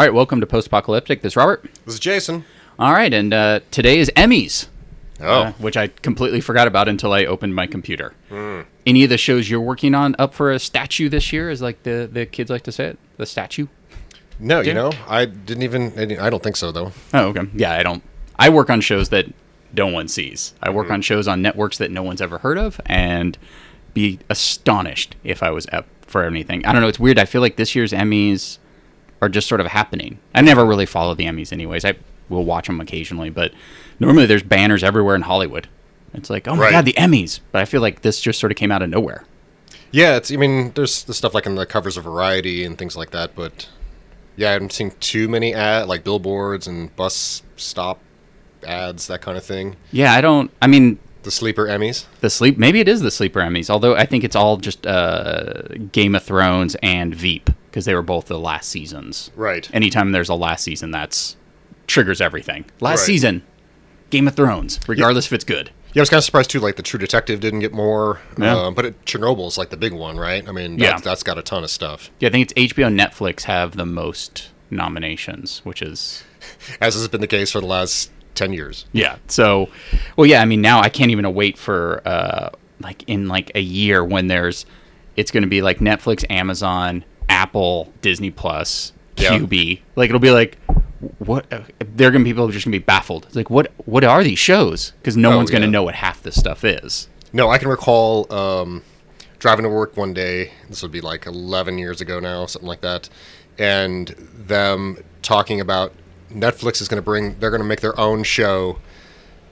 All right, welcome to Post Apocalyptic. This is Robert. This is Jason. All right, and uh, today is Emmys, Oh, uh, which I completely forgot about until I opened my computer. Hmm. Any of the shows you're working on up for a statue this year, is like the, the kids like to say it? The statue? no, you know, I didn't even. I don't think so, though. Oh, okay. Yeah, I don't. I work on shows that no one sees. I work on shows on networks that no one's ever heard of, and be astonished if I was up for anything. I don't know. It's weird. I feel like this year's Emmys are just sort of happening. I never really follow the Emmys, anyways. I will watch them occasionally, but normally there's banners everywhere in Hollywood. It's like, oh my Right. god, the Emmys! But I feel like this just sort of came out of nowhere. Yeah, it's. I mean, there's the stuff like in the covers of Variety and things like that, but yeah, I haven't seen too many ad like billboards and bus stop ads, that kind of thing. Yeah, I don't. I mean, The sleeper Emmys. The sleep, maybe it is the sleeper Emmys. Although I think it's all just uh, Game of Thrones and Veep because they were both the last seasons. Right. Anytime there's a last season, that's triggers everything. Last Right. season, Game of Thrones, regardless if it's good. Yeah, I was kind of surprised too. Like the True Detective didn't get more, Yeah. uh, but it, Chernobyl is like the big one, right? I mean, Yeah. that's, that's got a ton of stuff. Yeah, I think it's HBO, and Netflix have the most nominations, which is As has been the case for the last ten years. Yeah. So, well, yeah. I mean, now I can't even wait for uh, like in like a year when there's it's going to be like Netflix, Amazon, Apple, Disney Plus, Yeah. Quibi. Like it'll be like what uh, they're going to people are just going to be baffled. It's like what what are these shows? Because no Oh, one's going to yeah. know what half this stuff is. No, I can recall um, driving to work one day. This would be like 11 years ago now, something like that, and them talking about Netflix is going to bring. They're going to make their own show.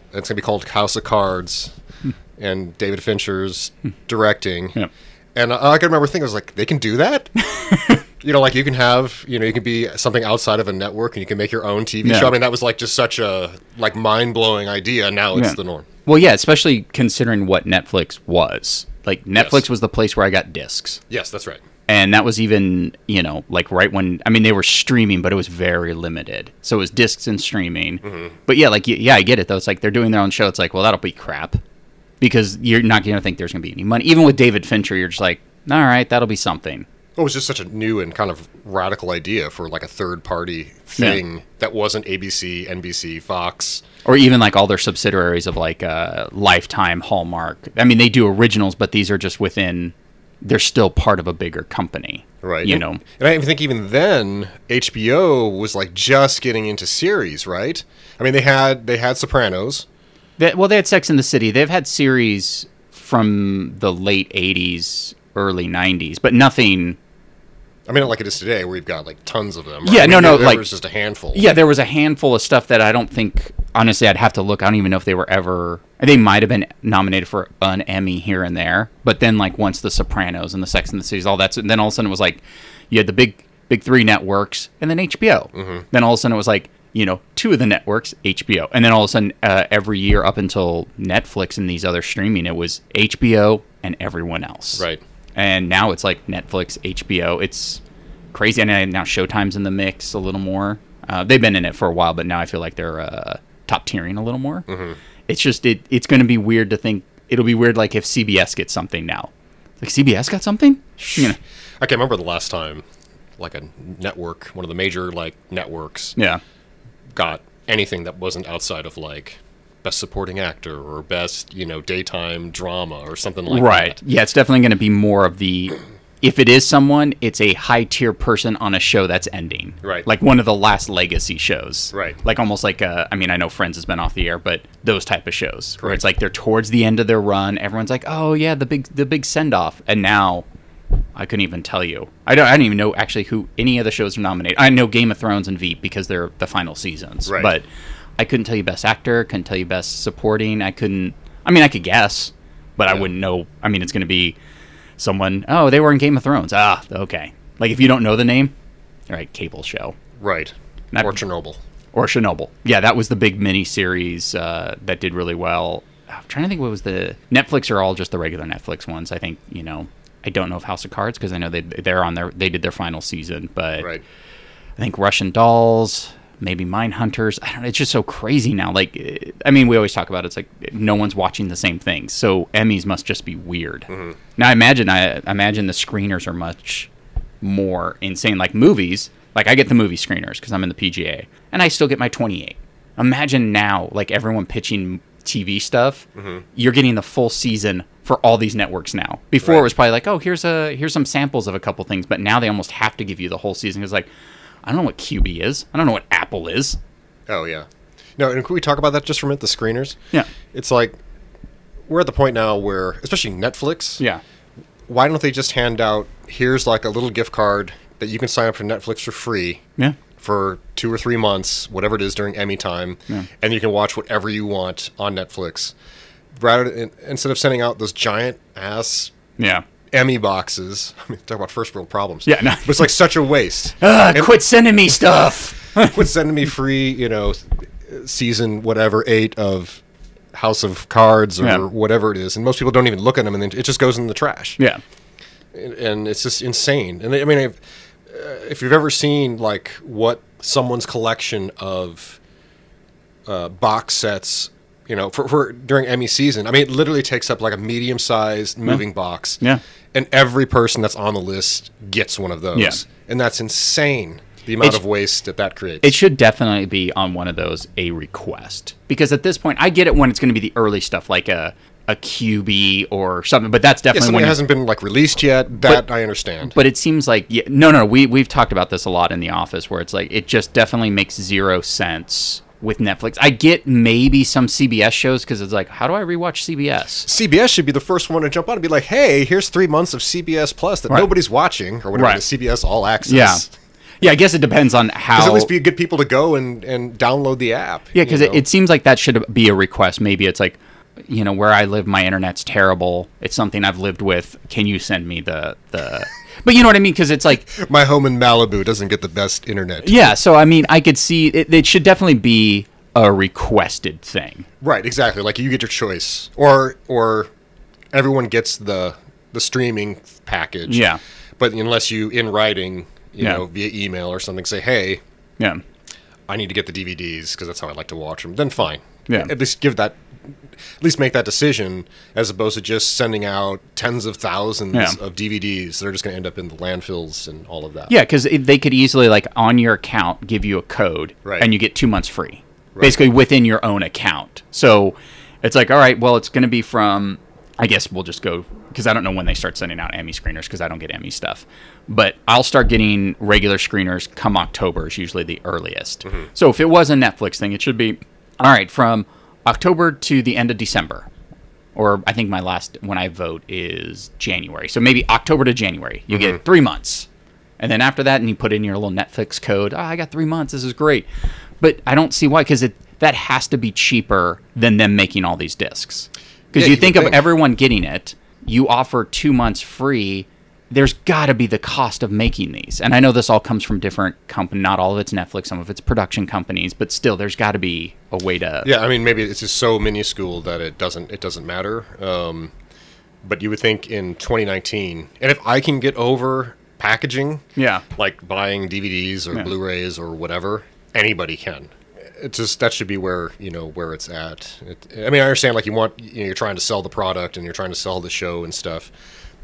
It's going to be called House of Cards, and David Fincher's directing. Yep. And I, I can remember thinking, I was like, they can do that. you know, like you can have, you know, you can be something outside of a network, and you can make your own TV Yeah. show. I mean, that was like just such a like mind blowing idea. Now it's Yeah. the norm. Well, yeah, especially considering what Netflix was. Like Netflix Yes. was the place where I got discs. Yes, that's right. and that was even you know like right when i mean they were streaming but it was very limited so it was discs and streaming Mm-hmm. but yeah like yeah i get it though it's like they're doing their own show it's like well that'll be crap because you're not going to think there's going to be any money even with david fincher you're just like all right that'll be something It was just such a new and kind of radical idea for like a third party thing that wasn't ABC, NBC, Fox. or even like all their subsidiaries of like uh, lifetime hallmark i mean they do originals but these are just within they're still part of a bigger company Right. you and, know And I even think even then HBO was like just getting into series, right? I mean they had they had Sopranos. They, well, they had Sex in the City. They've had series from the late '80s, early '90s, but nothing. I mean not like it is today where you've got like tons of them. right? Yeah, I mean, no, no, there, like- there was just a handful. Yeah, there was a handful of stuff that I don't think. Honestly, I'd have to look. I don't even know if they were ever. They might have been nominated for an Emmy here and there, but then like once The Sopranos and the Sex and the Cities, all that, and then all of a sudden it was like you had the big big three networks, and then HBO. Mm-hmm. Then all of a sudden it was like you know two of the networks HBO, and then all of a sudden uh, every year up until Netflix and these other streaming, it was HBO and everyone else. Right. and now it's like Netflix, HBO. It's crazy, and now Showtime's in the mix a little more. Uh, they've been in it for a while, but now I feel like they're uh, top tiering a little more. It's just it. It's going to be weird to think. It'll be weird, like if CBS gets something now. Like CBS got something. You know, I can't remember the last time like a network, one of the major like networks yeah, got anything that wasn't outside of like best supporting actor or best, you know, daytime drama or something like right. that. Right. Yeah, it's definitely going to be more of the. If it is someone, it's a high tier person on a show that's ending. Right. Like one of the last legacy shows. Right. Like almost like uh, I mean, I know Friends has been off the air, but those type of shows where it's like they're towards the end of their run. Everyone's like, oh yeah, the big the big send off, and now I couldn't even tell you. I don't. I don't even know actually who any of the shows are nominated. I know Game of Thrones and Veep because they're the final seasons. Right. But I couldn't tell you best actor. Couldn't tell you best supporting. I couldn't. I mean, I could guess, but I wouldn't know. I mean, it's going to be someone. Oh, they were in Game of Thrones. Ah, okay. Like if you don't know the name, all right, cable show Right. Or Chernobyl. or Chernobyl. Yeah, that was the big mini series uh, that did really well. I'm trying to think what was the Netflix are all just the regular Netflix ones. I think you know. I don't know if House of Cards because I know they they're on their they did their final season, but Right. I think Russian Dolls, maybe Mindhunters. I don't know. It's just so crazy now. Like, I mean, we always talk about it, it's like no one's watching the same things. So Emmys must just be weird. Mm-hmm. Now, I imagine I, I imagine the screeners are much more insane. Like movies, Like I get the movie screeners because I'm in the PGA, and I still get my 28. Imagine now, like everyone pitching TV stuff, Mm-hmm. you're getting the full season for all these networks now. Before Right. it was probably like, oh, here's a here's some samples of a couple things, but now they almost have to give you the whole season. It's like, I don't know what Quibi is. I don't know what Apple is. Oh yeah. No, and can we talk about that just for a minute? The screeners. Yeah, It's like we're at the point now where, especially Netflix. yeah, Why don't they just hand out? Here's like a little gift card that you can sign up for Netflix for free yeah. For two or three months, whatever it is during Emmy time, Yeah. and you can watch whatever you want on Netflix. Rather instead of sending out those giant ass Yeah. Emmy boxes, I mean, talk about first world problems. Yeah, no. but it's like such a waste. Ugh, And- quit sending me stuff. quit sending me free, you know, season whatever eight of House of Cards or Yeah. whatever it is, and most people don't even look at them, and then it just goes in the trash. yeah. and, and it's just insane. And I mean, uh, if you've ever seen like what someone's collection of uh, box sets, you know, for, for during Emmy season, I mean, it literally takes up like a medium-sized moving box. Yeah. and every person that's on the list gets one of those. Yeah. and that's insane. The amount It's- of waste that that creates. It should definitely be on one of those a request because at this point I get it when it's going to be the early stuff like a a Quibi or something, but that's definitely something when hasn't been like released yet. That I understand. But it seems like yeah, no, no, we we've talked about this a lot in the office where it's like it just definitely makes zero sense with Netflix. I get maybe some CBS shows because it's like how do I rewatch CBS? CBS should be the first one to jump on and be like, "Hey, here's three months of CBS Plus that Right. nobody's watching, or whatever Right. CBS All Access." Yeah, yeah. I guess it depends on how. At least be, get people to go and, and download the app. Yeah, you because know? it, it seems like that should be a request. Maybe it's like, you know, where I live, my internet's terrible. It's something I've lived with. Can you send me the the? But you know what I mean? Because it's like, my home in Malibu doesn't get the best internet. yeah. So I mean, I could see it. It should definitely be a requested thing. Right, exactly. Like you get your choice, or or everyone gets the the streaming package. Yeah. But unless you in writing, you Yeah. know, via email or something, say, "Hey, Yeah. I need to get the DVDs because that's how I like to watch them." Then fine. Yeah. At least give that. At least make that decision as opposed to just sending out tens of thousands Yeah. of DVDs that are just going to end up in the landfills and all of that. Yeah, because they could easily like on your account give you a code, Right. and you get two months free, basically within your own account. So it's like, all right, well, it's going to be from. I guess we'll just go because I don't know when they start sending out Emmy screeners because I don't get Emmy stuff. But I'll start getting regular screeners come October is usually the earliest. Mm-hmm. So if it was a Netflix thing, it should be all right from October to the end of December or I think my last when I vote is January. So maybe October to January. You get mm-hmm. three months, and then after that, and you put in your little Netflix code. Oh, I got three months. This is great. But I don't see why because it that has to be cheaper than them making all these discs. Because Yeah, you you think would of everyone getting it, you offer two months free. There's got to be the cost of making these, and I know this all comes from different company. Not all of it's Netflix, some of it's production companies, but still, there's got to be a way to. Yeah, I mean, maybe it's just so minuscule that it doesn't it doesn't matter. Um, but you would think in 2019, and if I can get over packaging, Yeah. like buying DVDs or Yeah. Blu-rays or whatever, anybody can. It just that should be where you know where it's at. It, I mean, I understand like you want you know, you're trying to sell the product and you're trying to sell the show and stuff,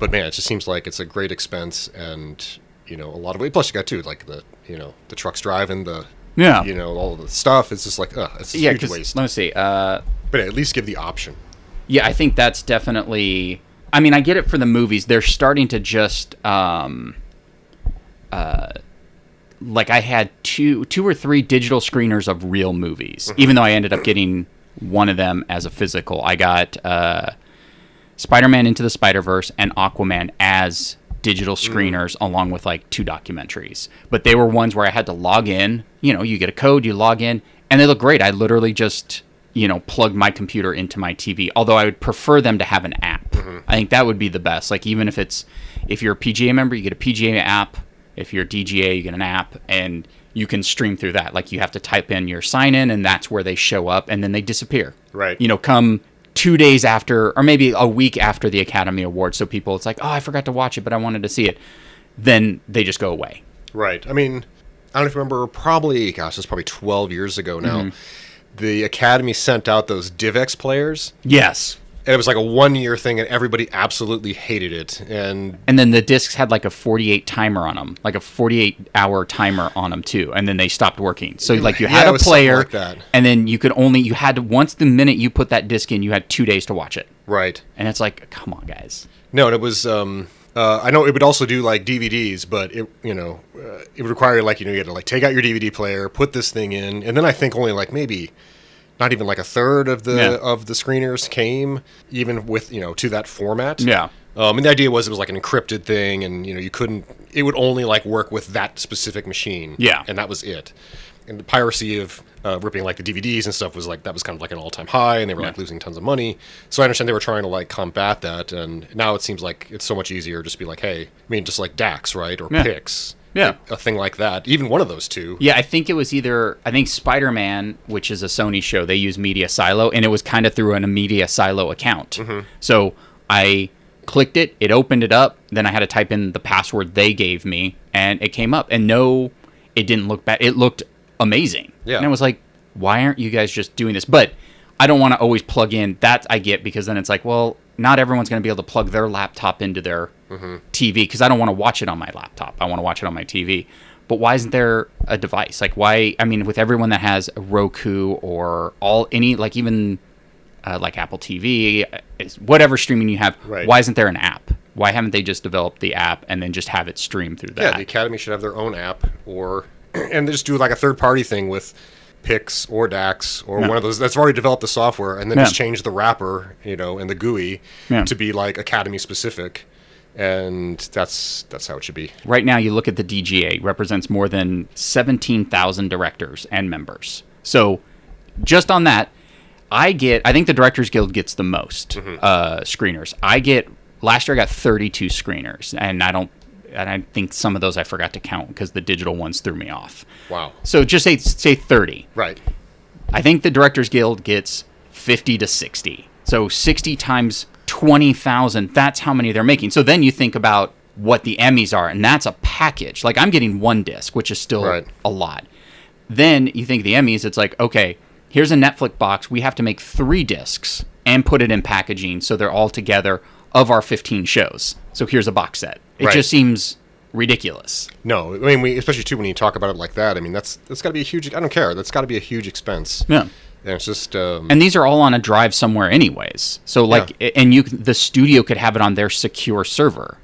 but man, it just seems like it's a great expense and you know a lot of weight. Plus, you got too like the you know the trucks driving the Yeah. you know all the stuff. It's just like uh, it's a Yeah, huge waste. let me see. Uh, But at least give the option. Yeah, I think that's definitely. I mean, I get it for the movies. They're starting to just, um, uh, like I had two, two or three digital screeners of real movies. Even though I ended up getting one of them as a physical, I got uh, Spider-Man Into the Spider-Verse and Aquaman as digital mm. screeners along with like two documentaries. But they were ones where I had to log in. You know, you get a code, you log in, and they look great. I literally just you know plug my computer into my TV. Although I would prefer them to have an app. Mm-hmm. I think that would be the best. Like even if it's if you're a PGA member, you get a PGA app. If you're a DGA, you get an app, and you can stream through that. Like you have to type in your sign in, and that's where they show up, and then they disappear. Right. You know, come two days after, or maybe a week after the Academy Awards. So people, it's like, oh, I forgot to watch it, but I wanted to see it. Then they just go away. Right. I mean, I don't know if you remember, probably, gosh, it's probably 12 years ago now. Mm-hmm. The Academy sent out those DivX players. Yes. And it was like a one year thing, and everybody absolutely hated it. And And then the discs had like a 48 timer on them, like a 48 hour timer on them too. And then they stopped working. So like you had it a player, like that. and then you could only you had to once the minute you put that disc in, you had two days to watch it. right, And it's like, come on, guys. no, and it was. Um, uh, I know it would also do like DVDs, but it you know uh, it would require like you know you had to like take out your DVD player, put this thing in, and then I think only like maybe not even like a third of the Yeah. of the screeners came even with you know to that format. Yeah. Um, and the idea was it was like an encrypted thing, and you know you couldn't. It would only like work with that specific machine. Yeah. and that was it. And the piracy of uh, ripping like the DVDs and stuff was like that was kind of like an all time high, and they were like losing tons of money. So I understand they were trying to like combat that, and now it seems like it's so much easier just to be like, hey, I mean, just like DAX, right, or Yeah. Pix, Yeah. a thing like that. Even one of those two. Yeah, I think it was either I think Spider Man, which is a Sony show, they use Media Silo, and it was kind of through an, a Media Silo account. Mm-hmm. So I clicked it, it opened it up, then I had to type in the password they gave me, and it came up. And no, it didn't look bad. It looked amazing. Yeah. And I was like, why aren't you guys just doing this? But I don't want to always plug in. That I get because then it's like, well, not everyone's going to be able to plug their laptop into their TV because I don't want to watch it on my laptop. I want to watch it on my TV. But why isn't there a device? Like why? I mean, with everyone that has a Roku or all any like even uh, like Apple TV, uh, whatever streaming you have, Right. why isn't there an app? Why haven't they just developed the app and then just have it stream through that? Yeah, the Academy should have their own app, or and just do like a third party thing with Pix or DAX or one of those that's already developed the software, and then Yeah. just change the wrapper, you know, and the GUI Yeah. to be like Academy specific, and that's that's how it should be. Right now, you look at the DGA represents more than seventeen thousand directors and members. So, just on that, I get. I think the Directors Guild gets the most uh, screeners. I get. Last year, I got thirty-two screeners, and I don't. And I think some of those I forgot to count because the digital ones threw me off. Wow. So just say say thirty. Right. I think the Directors Guild gets 50 to 60. So 60 times 20,000, that's how many they're making. So then you think about what the Emmys are, and that's a package. Like I'm getting one disc, which is still Right. a lot. Then you think the Emmys, it's like, okay, here's a Netflix box. We have to make three discs and put it in packaging so they're all together of our 15 shows. So here's a box set. It Right. just seems ridiculous. No, I mean, we, especially too when you talk about it like that. I mean, that's that's got to be a huge. I don't care. That's got to be a huge expense. Yeah. And it's just. Um, and these are all on a drive somewhere anyways so like and you the studio could have it on their secure server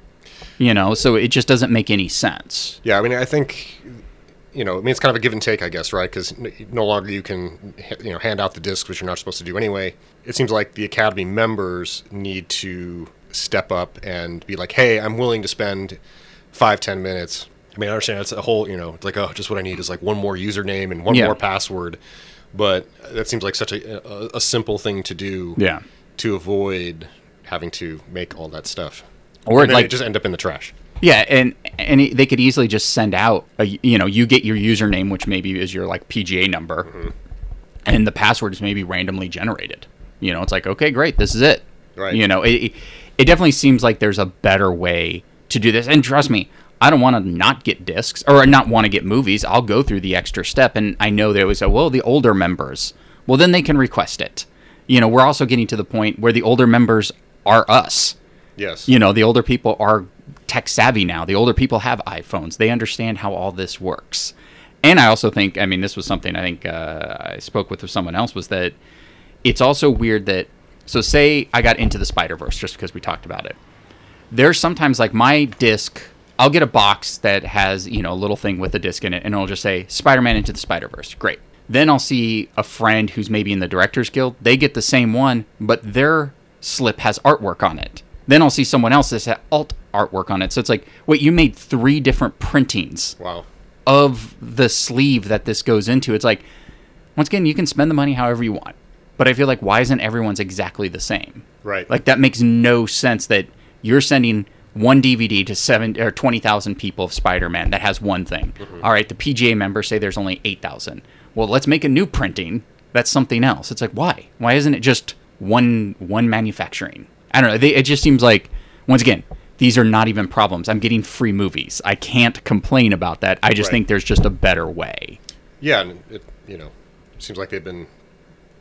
you know so it just doesn't make any sense Yeah, I mean, I think you know, I mean, it's kind of a give and take, I guess, right? Because no longer you can you know hand out the discs, which you're not supposed to do anyway. It seems like the academy members need to step up and be like, "Hey, I'm willing to spend five, ten minutes." I mean, I understand it's a whole, you know, it's like, oh, just what I need is like one more username and one Yeah. more password. But that seems like such a, a, a simple thing to do Yeah. to avoid having to make all that stuff. Or like- just end up in the trash. yeah and and they could easily just send out a, you know you get your username which maybe is your like pga number Mm-hmm. and the password is maybe randomly generated you know it's like okay great this is it Right. you know it, it- it definitely seems like there's a better way to do this. And trust me i don't want to not get discs or not want to get movies. I'll go through the extra step and i know they always say well the older members. Well then they can request it. You know we're also getting to the point where the older members are us. Yes. you know the older people are tech savvy now. The older people have iphones. They understand how all this works. And i also think i mean this was something i think uh, i spoke with someone else was that it's also weird that so say i got into the spider verse just because we talked about it there's sometimes like my disc i'll get a box that has you know a little thing with a disc in it and it'll just say spider-man into the spider-verse great then i'll see a friend who's maybe in the directors guild they get the same one but their slip has artwork on it then i'll see someone else that's had alt artwork on it so it's like wait you made three different printings Wow. of the sleeve that this goes into. It's like, once again, you can spend the money however you want. But I feel like, why isn't everyone's exactly the same? Right. Like, that makes no sense that you're sending one DVD to seven or 20,000 people of Spider Man that has one thing. Mm-hmm. All right, the PGA members say there's only 8,000. Well, let's make a new printing that's something else. It's like, why? Why isn't it just one one manufacturing? I don't know. They, it just seems like, once again, these are not even problems. I'm getting free movies. I can't complain about that. I just Right. think there's just a better way. Yeah, and it you know seems like they've been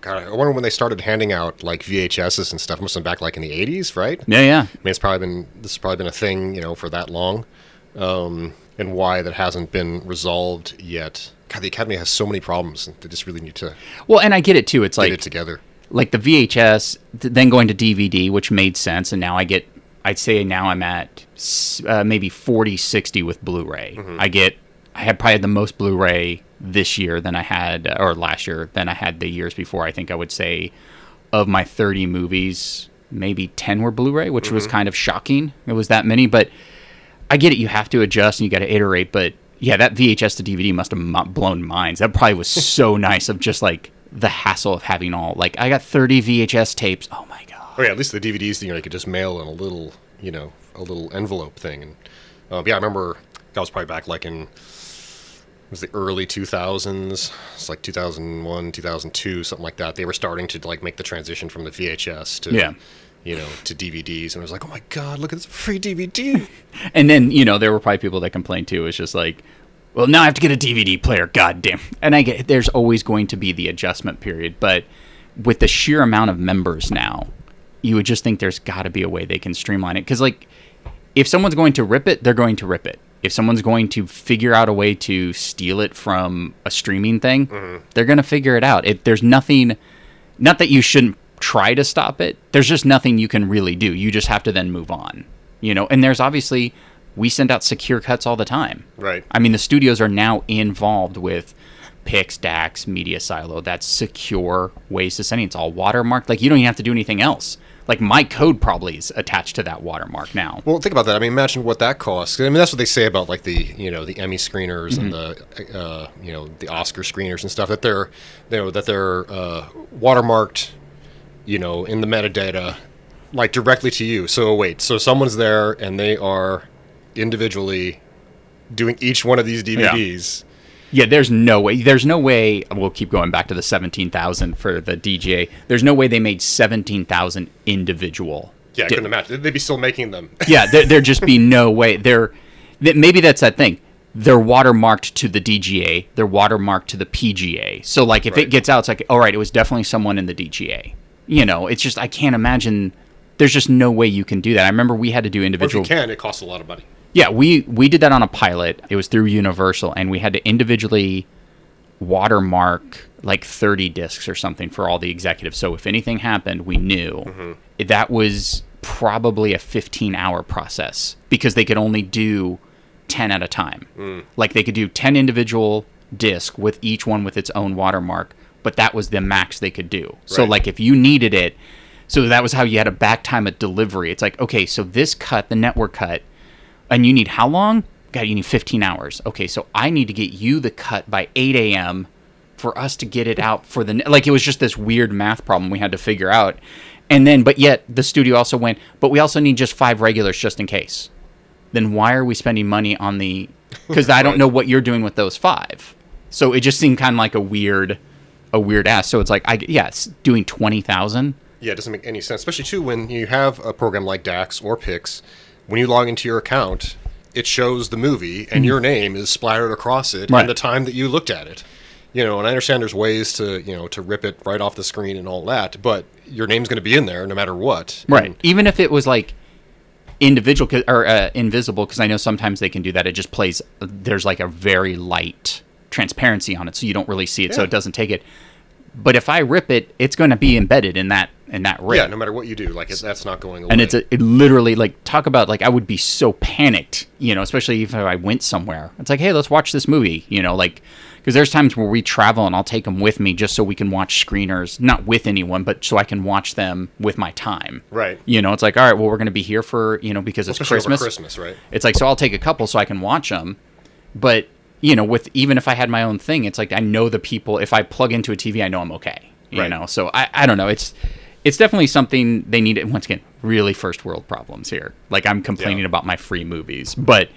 God, I wonder when they started handing out like VHSs and stuff. Must have been back like in the '80s, right? Yeah, yeah. I mean, it's probably been this has probably been a thing, you know, for that long, um, and why that hasn't been resolved yet. God, the Academy has so many problems. They just really need to Well, and I get it too. It's get like it together. like the VHS, then going to DVD, which made sense, and now I get. I'd say now I'm at uh, maybe 40, 60 with Blu-ray. I get. I had probably had the most Blu-ray this year than I had, uh, or last year than I had the years before. I think I would say, of my 30 movies, maybe 10 were Blu-ray, which was kind of shocking. It was that many, but I get it. You have to adjust and you got to iterate, but yeah, that VHS to DVD must have blown minds. That probably was so nice of just like the hassle of having all like I got 30 VHS tapes. Oh my god. Oh yeah, at least the DVDs, you know, you could just mail in a little, you know, a little envelope thing. And uh, yeah, I remember that was probably back like in it was the early 2000s. It's like 2001, 2002, something like that. They were starting to like make the transition from the VHS to Yeah. you know, to DVDs, and I was like, oh my god, look at this free DVD. And then you know there were probably people that complained too. It's just like, well, now I have to get a DVD player. God damn. And I get there's always going to be the adjustment period, but with the sheer amount of members now, you would just think there's got to be a way they can streamline it. Because like, if someone's going to rip it, they're going to rip it. If someone's going to figure out a way to steal it from a streaming thing, mm-hmm. they're going to figure it out. It, there's nothing, not that you shouldn't try to stop it. There's just nothing you can really do. You just have to then move on. You know, and there's obviously we send out secure cuts all the time. Right. I mean, the studios are now involved with Pix, Dax, Media Silo. That's secure ways to send it. It's all watermarked. Like you don't even have to do anything else. Like my code probably is attached to that watermark now. Well, think about that. I mean, imagine what that costs. I mean, that's what they say about like the you know the Emmy screeners and the uh, you know the Oscar screeners and stuff that they're you know that they're uh, watermarked, you know, in the metadata, like directly to you. So wait, so someone's there and they are individually doing each one of these DVDs. Yeah, there's no way. There's no way. We'll keep going back to the seventeen thousand for the DGA. There's no way they made seventeen thousand individual. Yeah, I di- couldn't imagine. They'd be still making them. yeah, there, there'd just be no way. They're that maybe that's that thing. They're watermarked to the DGA. They're watermarked to the PGA. So like if Right. it gets out, it's like all right, it was definitely someone in the DGA. You know, it's just I can't imagine. There's just no way you can do that. I remember we had to do Or if you individual. can, it costs a lot of money. Yeah, we we did that on a pilot. It was through Universal, and we had to individually watermark like 30 discs or something for all the executives. So if anything happened, we knew. Mm-hmm. That was probably a 15 hour process because they could only do 10 at a time. Mm. Like they could do 10 individual disc with each one with its own watermark, but that was the max they could do. So like if you needed it, so that was how you had a back time of delivery. It's like, okay, so this cut, the network cut, and you need how long? God, you need 15 hours. Okay, so I need to get you the cut by 8 a.m. for us to get it out for the like. It was just this weird math problem we had to figure out, and then but yet the studio also went, but we also need just five regulars just in case. Then why are we spending money on the? Because I don't know what you're doing with those five. So it just seemed kind of like a weird, a weird ass. So it's like I yes, doing twenty thousand. Yeah, it doesn't make any sense, especially too when you have a program like DAX or Pix. When you log into your account, it shows the movie and your name is splattered across it Right. and the time that you looked at it. You know, and I understand there's ways to you know to rip it right off the screen and all that, but your name's going to be in there no matter what. Right. And- Even if it was like individual or uh, invisible, because I know sometimes they can do that. It just plays. There's like a very light transparency on it, so you don't really see it, so it doesn't take it. But if I rip it, it's going to be embedded in that in that rip. yeah, no matter what you do, like it, that's not going away. and it's a, it literally like talk about like I would be so panicked, you know, especially if I went somewhere. It's like, hey, let's watch this movie, you know, like because there's times where we travel and I'll take them with me just so we can watch screeners, not with anyone, but so I can watch them with my time. Right. You know, it's like, all right, well, we're going to be here for you know because it's especially Christmas. Christmas, right? It's like so I'll take a couple so I can watch them, but you know, with even if I had my own thing, it's like I know the people. If I plug into a TV, I know I'm okay. You Right. know, so I I don't know. It's it's definitely something they need. Once again, really first world problems here. Like I'm complaining Yeah. about my free movies, but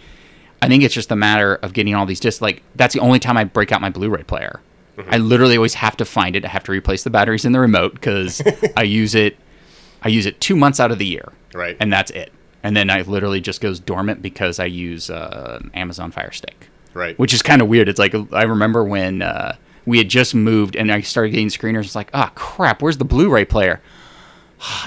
I think it's just a matter of getting all these discs. Like that's the only time I break out my Blu-ray player. Mm-hmm. I literally always have to find it. I have to replace the batteries in the remote because I use it. I use it two months out of the year, Right. And that's it. And then I literally just goes dormant because I use uh, Amazon Fire Stick, Right. which is kind of weird. It's like I remember when uh, we had just moved, and I started getting screeners. It's like, ah, crap, where's the Blu-ray player?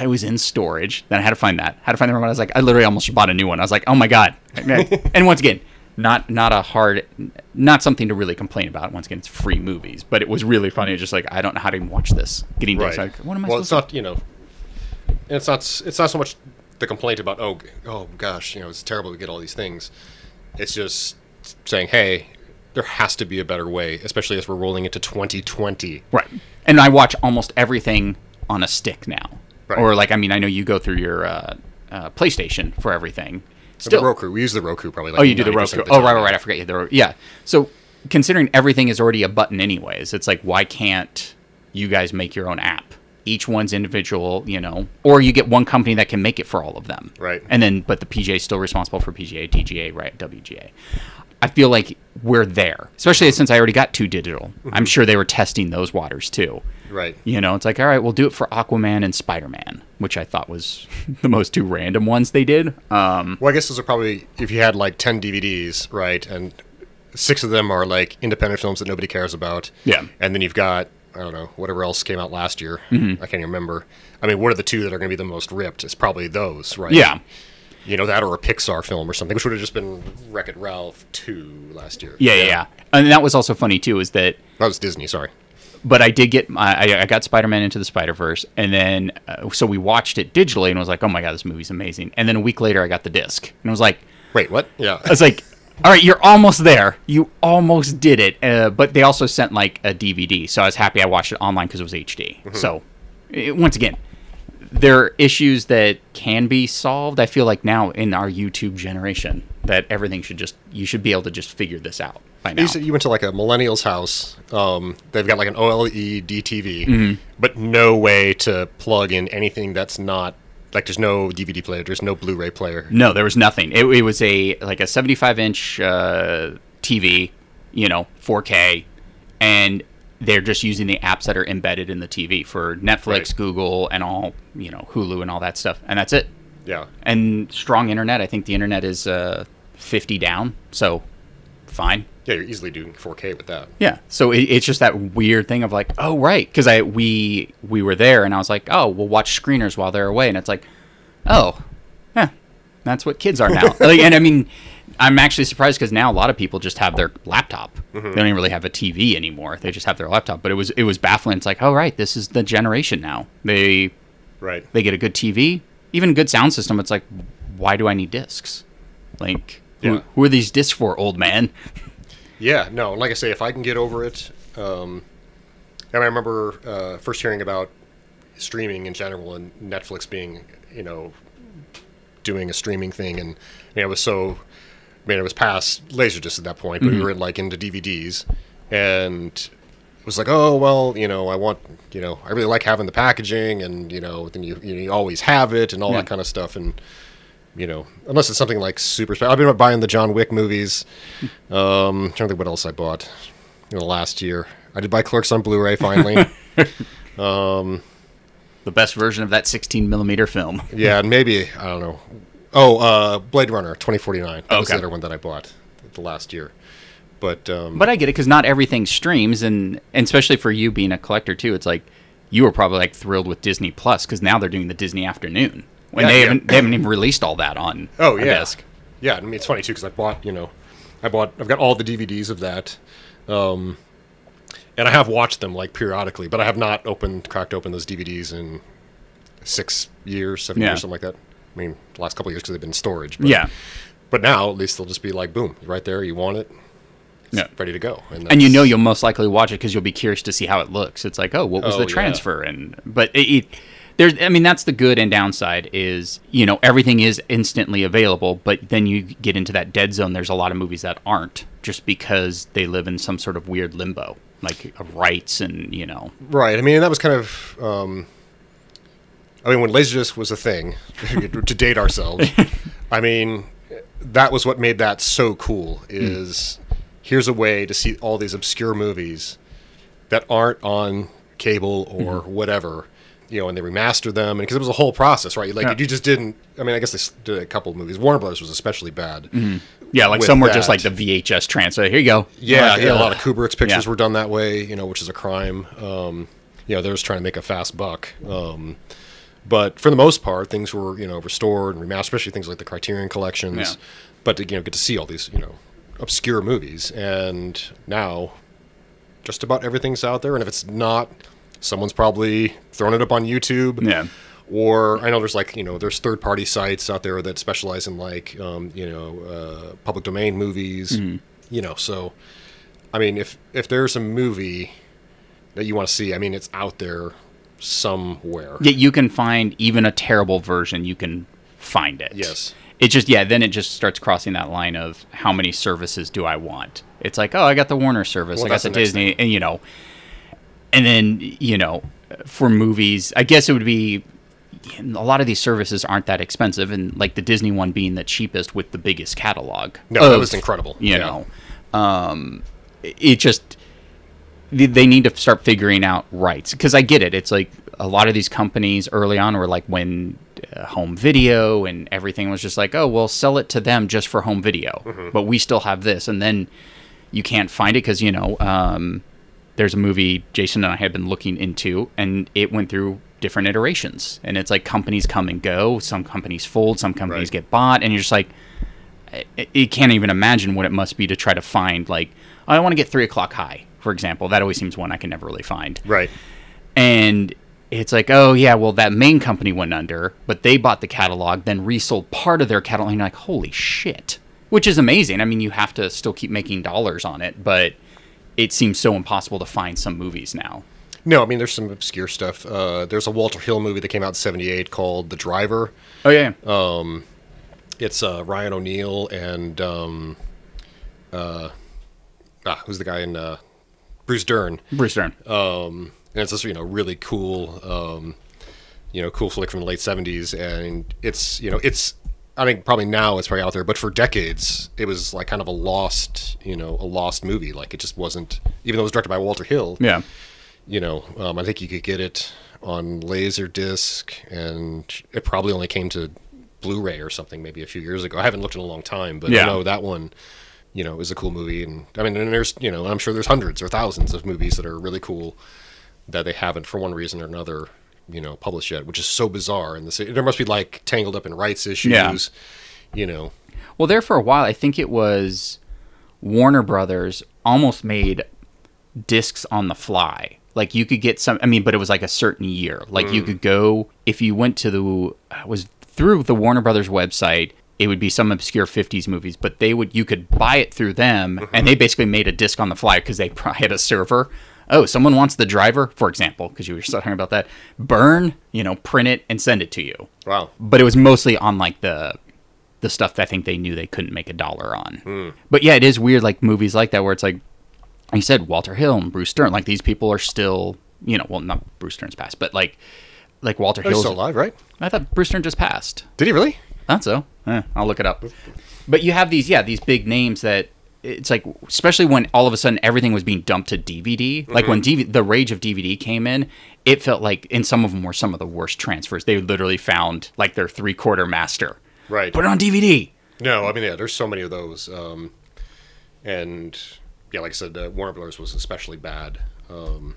It was in storage. Then I had to find that. Had to find the remote. I was like, I literally almost bought a new one. I was like, oh my god. and once again, not not a hard, not something to really complain about. Once again, it's free movies, but it was really funny. Just like I don't know how to even watch this. Getting Right. like, what am I well, it's not you know, and it's not it's not so much the complaint about oh oh gosh you know it's terrible to get all these things. It's just saying hey, there has to be a better way, especially as we're rolling into 2020. Right. And I watch almost everything on a stick now. Right. Or like, I mean, I know you go through your uh, uh, PlayStation for everything. the Roku, we use the Roku probably. Like Oh, you do the Roku. the Oh, right, right, right. I forget. you the yeah. So considering everything is already a button, anyways, it's like why can't you guys make your own app? Each one's individual, you know, or you get one company that can make it for all of them. Right. And then, but the PGA is still responsible for PGA, DGA, right, WGA. I feel like we're there, especially since I already got two digital. I'm sure they were testing those waters too. Right. You know, it's like, all right, we'll do it for Aquaman and Spider Man, which I thought was the most two random ones they did. Um, Well, I guess those are probably if you had like 10 DVDs, right, and six of them are like independent films that nobody cares about. Yeah. And then you've got I don't know whatever else came out last year. Mm-hmm. I can't even remember. I mean, what are the two that are going to be the most ripped? It's probably those, right? yeah. You know that or a Pixar film or something, which would have just been Wreck It Ralph 2 last year. Yeah, yeah, yeah. And that was also funny too, is that. That was Disney. Sorry. But I did get my, I, I got Spider Man into the Spider Verse, and then uh, so we watched it digitally, and was like, oh my god, this movie's amazing. And then a week later, I got the disc, and I was like, Wait, what? Yeah. I was like, all right, you're almost there. You almost did it. Uh, but they also sent like a DVD, so I was happy I watched it online because it was HD. Mm-hmm. So it, once again, there are issues that can be solved. I feel like now in our YouTube generation, that everything should just you should be able to just figure this out by now. You said you went to like a millennial's house. Um, they've got like an OLED TV, Mm-hmm. but no way to plug in anything that's not like there's no DVD player, there's no Blu-ray player. No, there was nothing. It, it was a like a 75 inch uh, TV, you know, 4K, and they're just using the apps that are embedded in the TV for Netflix, Right. Google, and all you know, Hulu and all that stuff, and that's it. Yeah, And strong internet. I think the internet is uh, 50 down, so fine. yeah, you're easily doing 4K with that. Yeah. So it, it's just that weird thing of like, oh right, because I we we were there, and I was like, oh, we'll watch screeners while they're away, and it's like, oh, yeah, that's what kids are now. like, and I mean, I'm actually surprised because now a lot of people just have their laptop. They don't even really have a TV anymore. They just have their laptop. But it was it was baffling. It's like, oh right, this is the generation now. They Right. they get a good TV, even a good sound system. It's like, why do I need discs? Like, who, Yeah. who are these discs for, old man? Yeah, no, like I say, if I can get over it, um, and I remember uh, first hearing about streaming in general and Netflix being, you know, doing a streaming thing, and I mean, it was so, I mean, it was past Laserdisc at that point, but we were in, like into DVDs, and it was like, oh well, you know, I want, you know, I really like having the packaging, and you know, then you you, know, you always have it, and all Yeah. that kind of stuff, and you know, unless it's something like super special. I've been buying the John Wick movies. Um, trying to think what else I bought in the last year. I did buy Clerks on Blu-ray finally. um, The best version of that 16 millimeter film. yeah, and maybe I don't know. Oh, uh, Blade Runner 2049. That was the Okay. other one that I bought the last year. But um, But I get it because not everything streams, and, and especially for you being a collector too, it's like you were probably like thrilled with Disney Plus because now they're doing the Disney Afternoon when Yeah, they yeah. haven't they haven't even released all that on oh a yeah, disc. yeah. I mean, it's funny too because I bought you know, I bought I've got all the DVDs of that. Um, and I have watched them like periodically, but I have not opened, cracked open those DVDs in six years, seven Yeah. years, something like that. I mean, the last couple of years because they've been in storage. But, Yeah, But now at least they'll just be like, boom, right there. You want it, it's Yeah. ready to go. and you know you'll most likely watch it because you'll be curious to see how it looks. It's like, oh, what was Oh, the yeah. transfer? And but it, it there's, I mean, that's the good and downside is you know everything is instantly available, but then you get into that dead zone. There's a lot of movies that aren't just because they live in some sort of weird limbo, like of rights and you know. right. I mean, that was kind of. Um, I mean, when Laserdisc was a thing, to date ourselves, I mean, that was what made that so cool. Is here's a way to see all these obscure movies that aren't on cable or whatever, you know, and they remaster them, and because it was a whole process, right? Like Yeah. you just didn't. I mean, I guess they did a couple of movies. Warner Brothers was especially bad Yeah, like some were just like the VHS transfer. Here you go. Yeah, yeah, a lot of Kubrick's pictures Yeah. were done that way, you know, which is a crime. Um, you know, they're just trying to make a fast buck. Um, but for the most part, things were, you know, restored and remastered, especially things like the Criterion collections. Yeah. But to, you know, get to see all these, you know, obscure movies. And now, just about everything's out there. And if it's not, someone's probably thrown it up on YouTube. Yeah. Or I know there's like you know there's third party sites out there that specialize in like um, you know uh, public domain movies. Mm-hmm. You know, so I mean if if there's a movie that you want to see, I mean it's out there somewhere. Yet you can find even a terrible version. You can find it. Yes. It just yeah. Then it just starts crossing that line of how many services do I want? It's like oh, I got the Warner service. Well, I got the the Disney, and you know, and then you know, for movies, I guess it would be. A lot of these services aren't that expensive, and like the Disney one being the cheapest with the biggest catalog. No, that was incredible. You Yeah. know, um, it just they- they need to start figuring out rights because I get it. It's like a lot of these companies early on were like when uh, home video and everything was just like, oh, well, sell it to them just for home video, Mm-hmm. but we still have this, and then you can't find it because you know um, there's a movie Jason and I have been looking into, and it went through different iterations, and it's like companies come and go, some companies fold, some companies Right. get bought, and you're just like, you can't even imagine what it must be to try to find like I want to get three o'clock high, for example. That always seems one I can never really find. Right. And it's like, oh yeah, well that main company went under, but they bought the catalog, then resold part of their catalog. And you're like, holy shit, which is amazing. I mean, you have to still keep making dollars on it, but it seems so impossible to find some movies now. No, I mean there's some obscure stuff. Uh, there's a Walter Hill movie that came out in '78 called The Driver. Oh yeah, It's uh, Ryan O'Neal and um, uh, ah, who's the guy in uh, Bruce Dern. Bruce Dern. and it's this you know really cool um, you know cool flick from the late 70s and it's you know it's i think probably now it's probably out there but for decades it was like kind of a lost you know a lost movie like it just wasn't even though it was directed by walter hill yeah, you know um, i think you could get it on Laserdisc, and it probably only came to blu-ray or something maybe a few years ago i haven't looked in a long time but Yeah. i know that one you know is a cool movie and i mean and there's you know i'm sure there's hundreds or thousands of movies that are really cool that they haven't for one reason or another you know published yet which is so bizarre and this there must be like tangled up in rights issues Yeah. you know Well, there for a while, I think it was Warner Brothers almost made discs on the fly. Like you could get some, I mean, but it was like a certain year. Like you mm. could go if you went to the was through the Warner Brothers website. It would be some obscure '50s movies, but they would you could buy it through them, and they basically made a disc on the fly because they probably had a server. Oh, someone wants the driver, for example, because you were talking about that. Burn, you know, print it and send it to you wow but it was mostly on like the the stuff that I think they knew they couldn't make a dollar on. Hmm. But yeah, it is weird like movies like that where it's like you said Walter Hill and Bruce Dern like these people are still you know well not Bruce Dern's passed but like like Walter he's Hill still alive right I thought Bruce Dern just passed. did he really Not so. Eh, I'll look it up. But you have these, yeah, these big names that it's like, especially when all of a sudden everything was being dumped to DVD. Like when Mm-hmm. DV- the rage of DVD came in, it felt like, and some of them were some of the worst transfers. They literally found like their three quarter master. Right. Put it on DVD. No, I mean, yeah, there's so many of those. Um, and yeah, like I said, uh, Warner Brothers was especially bad. Um,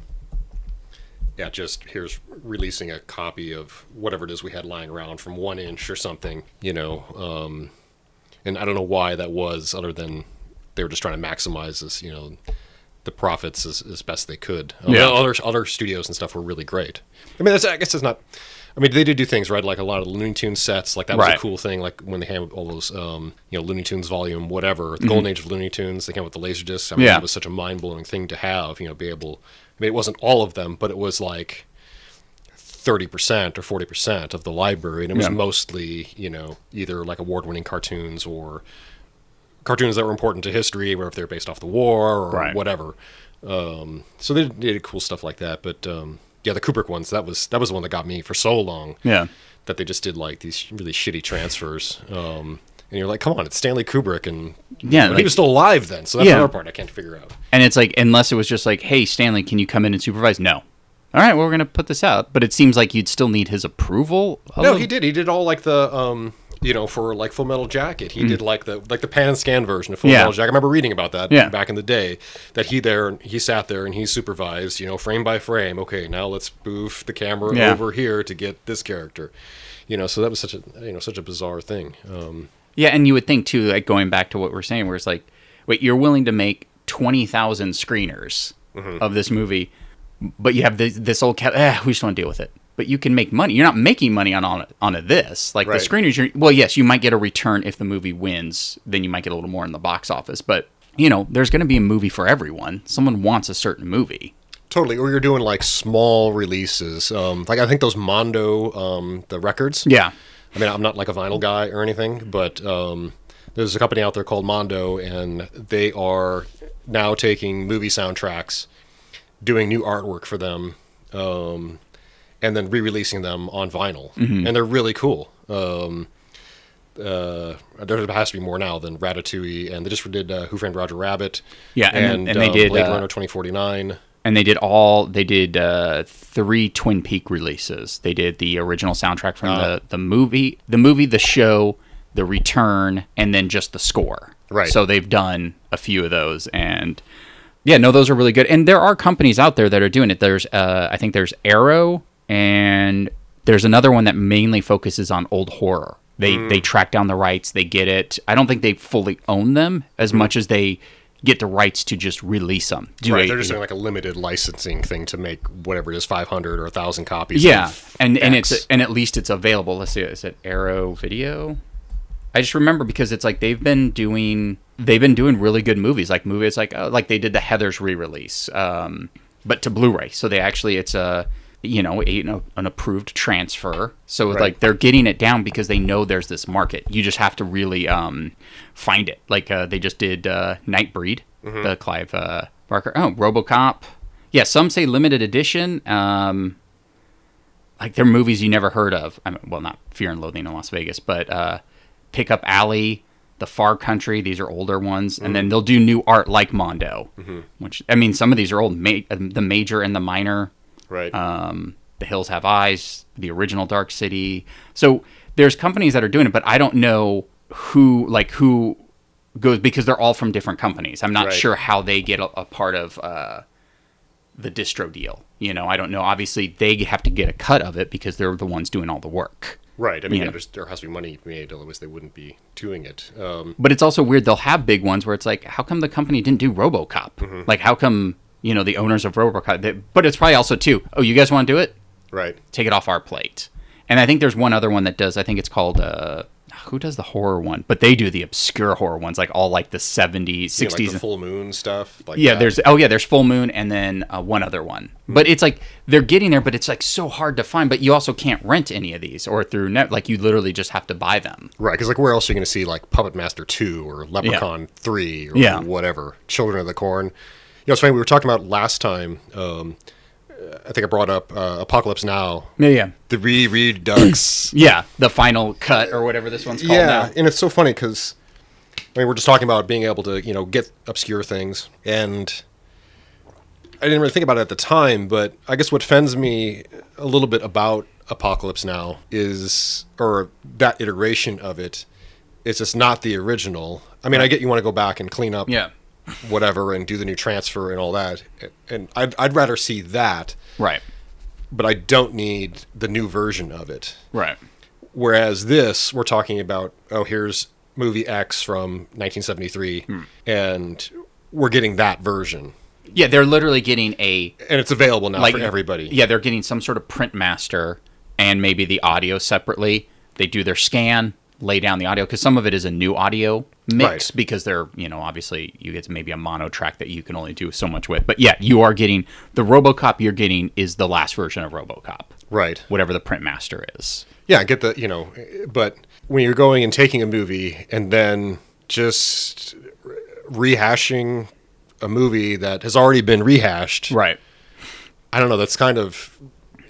yeah, just here's releasing a copy of whatever it is we had lying around from one inch or something, you know. Um, and I don't know why that was, other than they were just trying to maximize this, you know, the profits as, as best they could. Um, Yeah. Other other studios and stuff were really great. I mean, that's, I guess it's not. I mean, they did do things right, like a lot of Looney Tunes sets. Like that was Right. a cool thing. Like when they had all those, um, you know, Looney Tunes volume, whatever, the golden age of Looney Tunes. They came with the laser discs. I mean, Mm-hmm. Yeah. it was such a mind blowing thing to have. You know, be able. I mean, it wasn't all of them, but it was like thirty percent or forty percent of the library, and it was Yeah. mostly, you know, either like award winning cartoons or cartoons that were important to history, whether if they're based off the war or Right. whatever. Um, so they did cool stuff like that. But um, yeah, the Kubrick ones that was that was the one that got me for so long. Yeah. That they just did like these really shitty transfers. Um, and you're like, come on, it's Stanley Kubrick, and Yeah, like- he was still alive then. So that's Yeah. another part I can't figure out. And it's like, unless it was just like, hey, Stanley, can you come in and supervise? No. All right, well, we're going to put this out. But it seems like you'd still need his approval. No, he did. He did all like the um, you know, for like Full Metal Jacket, he did like the like the pan and scan version of Full Mm. Yeah. Metal Jacket. I remember reading about that Yeah. back in the day. That he there, he sat there and he supervised, you know, frame by frame. Okay, now let's move the camera over here to get this character. You know, so that was such a you know such a bizarre thing. Um, Yeah, and you would think too, like going back to what we're saying, where it's like, wait, you're willing to make twenty thousand screeners Mm-hmm. of this movie, but you have this, this old cat. Eh, we just want to deal with it. But you can make money. You're not making money on on, on a this. Like Right. the screeners. You're, well, yes, you might get a return if the movie wins. Then you might get a little more in the box office. But you know, there's going to be a movie for everyone. Someone wants a certain movie. Totally, or you're doing like small releases. Um, like I think those Mondo, um, the records. Yeah. I mean, I'm not like a vinyl guy or anything, but um, there's a company out there called Mondo, and they are now taking movie soundtracks, doing new artwork for them, um, and then re-releasing them on vinyl, Mm-hmm. and they're really cool. Um, uh, there has to be more now than Ratatouille, and they just did uh, Who Framed Roger Rabbit. Yeah, and- and they um, did, Blade uh, Runner 2049. And they did all they did uh, three Twin Peak releases. They did the original soundtrack from Ah. the the movie, the movie, the show, the return, and then just the score. Right. So they've done a few of those, and yeah, no, those are really good. And there are companies out there that are doing it. There's uh, I think there's Arrow, and there's another one that mainly focuses on old horror. They Mm. they track down the rights, they get it. I don't think they fully own them as much as they get the rights to just release them. Right, a- they're just doing like a limited licensing thing to make whatever it is, 500 or 1,000 copies. yeah and and it's and at least it's available let's see is it arrow video i just remember because it's like they've been doing they've been doing really good movies like movies like uh, like they did the heathers re-release um but to blu-ray so they actually it's a you know a, an, an approved transfer so Right. like they're getting it down because they know there's this market you just have to really um find it like uh, they just did uh nightbreed Mm-hmm. the clive uh barker oh robocop yeah some say limited edition um like they're movies you never heard of. I mean, well, not Fear and Loathing in Las Vegas, but uh, Pickup Alley, The Far Country. These are older ones, and then they'll do new art like Mondo, which I mean, some of these are old. Ma- the major and the minor, right. um, The Hills Have Eyes, the original Dark City. So there's companies that are doing it, but I don't know who like who goes because they're all from different companies. I'm not Right. sure how they get a, a part of. Uh, the distro deal. You know, I don't know. Obviously, they have to get a cut of it because they're the ones doing all the work. right. I mean, yeah. there has to be money made, otherwise they wouldn't be doing it. Um, But it's also weird. They'll have big ones where it's like, how come the company didn't do RoboCop? Mm-hmm. Like, how come you know the owners of RoboCop? They, but it's probably also too. Oh, you guys want to do it? right. Take it off our plate. And I think there's one other one that does. I think it's called. Uh, who does the horror one? But they do the obscure horror ones, like all like the 70s, 60s. You know, like the full moon stuff. Like yeah, that. there's oh yeah, there's Full Moon and then uh, one other one. But it's like they're getting there, but it's like so hard to find. But you also can't rent any of these or through net. Like you literally just have to buy them. Right, because like where else are you going to see like Puppet Master Two or Leprechaun Three or Yeah. whatever? Children of the Corn. Know, it's funny. We were talking about last time. Um, I think I brought up uh, Apocalypse Now, Yeah, yeah, the re redux. yeah. The final cut or whatever this one's called yeah, now. and it's so funny because I mean we're just talking about being able to you know get obscure things, and I didn't really think about it at the time, but I guess what offends me a little bit about Apocalypse Now is, or that iteration of it. it, is just not the original. I mean, I get you want to go back and clean up Yeah, whatever and do the new transfer and all that, and I'd, I'd rather see that, right, but I don't need the new version of it. right. Whereas this, we're talking about, oh, here's movie X from 1973, Hmm. and we're getting that version, Yeah, they're literally getting a and it's available now like for everybody. Yeah, they're getting some sort of print master and maybe the audio separately. They do their scan, lay down the audio because some of it is a new audio mix Right. because they're you know obviously you get to maybe a mono track that you can only do so much with. But yeah, you are getting the RoboCop you're getting is the last version of RoboCop, Right. whatever the print master is. Yeah, I get the you know, but when you're going and taking a movie and then just rehashing a movie that has already been rehashed, Right. I don't know. That's kind of.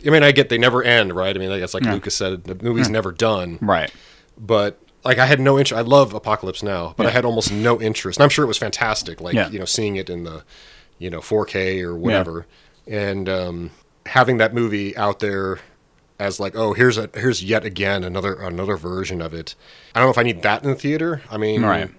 I mean, I get they never end, right? I mean, that's like Yeah. Lucas said, the movie's never done. Right. But like, I had no interest. I love Apocalypse Now, but I had almost no interest. And I'm sure it was fantastic. Like Yeah. you know, seeing it in the, you know, 4K or whatever, and um, having that movie out there as like, oh, here's a here's yet again another another version of it. I don't know if I need that in the theater. I mean, Right.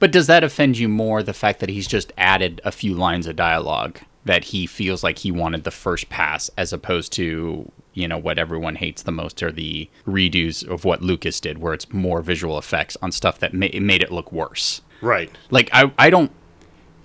But does that offend you more the fact that he's just added a few lines of dialogue that he feels like he wanted the first pass as opposed to, you know, what everyone hates the most are the redos of what Lucas did where it's more visual effects on stuff that ma- it made it look worse. right? Like I I don't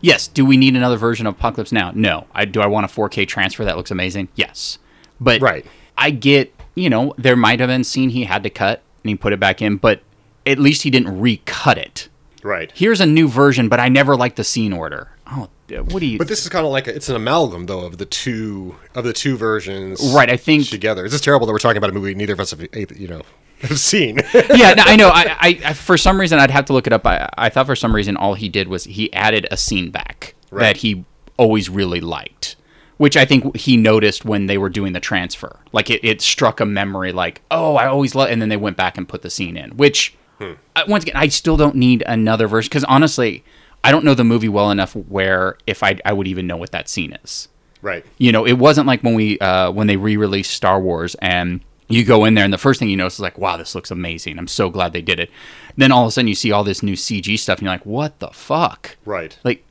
Yes, do we need another version of Apocalypse Now? No. I do I want a 4K transfer that looks amazing? Yes. But Right. I get, you know, there might have been a scene he had to cut and he put it back in, but at least he didn't recut it. Right. Here's a new version, but I never liked the scene order. Oh, what do you? But this is kind of like a, it's an amalgam though of the two of the two versions. Right, I think- together. It's just terrible that we're talking about a movie neither of us have you know have seen. yeah, no, I know. I, I, I, for some reason, I'd have to look it up. I, I thought for some reason all he did was he added a scene back Right. that he always really liked, which I think he noticed when they were doing the transfer. Like it, it struck a memory, like oh, I always love, and then they went back and put the scene in. Which uh, once again, I still don't need another version because honestly, I don't know the movie well enough where if I, I would even know what that scene is. right. You know, it wasn't like when we uh, when they re-released Star Wars and you go in there and the first thing you notice is like, wow, this looks amazing. I'm so glad they did it. Then all of a sudden you see all this new CG stuff and you're like, what the fuck? Right. Like,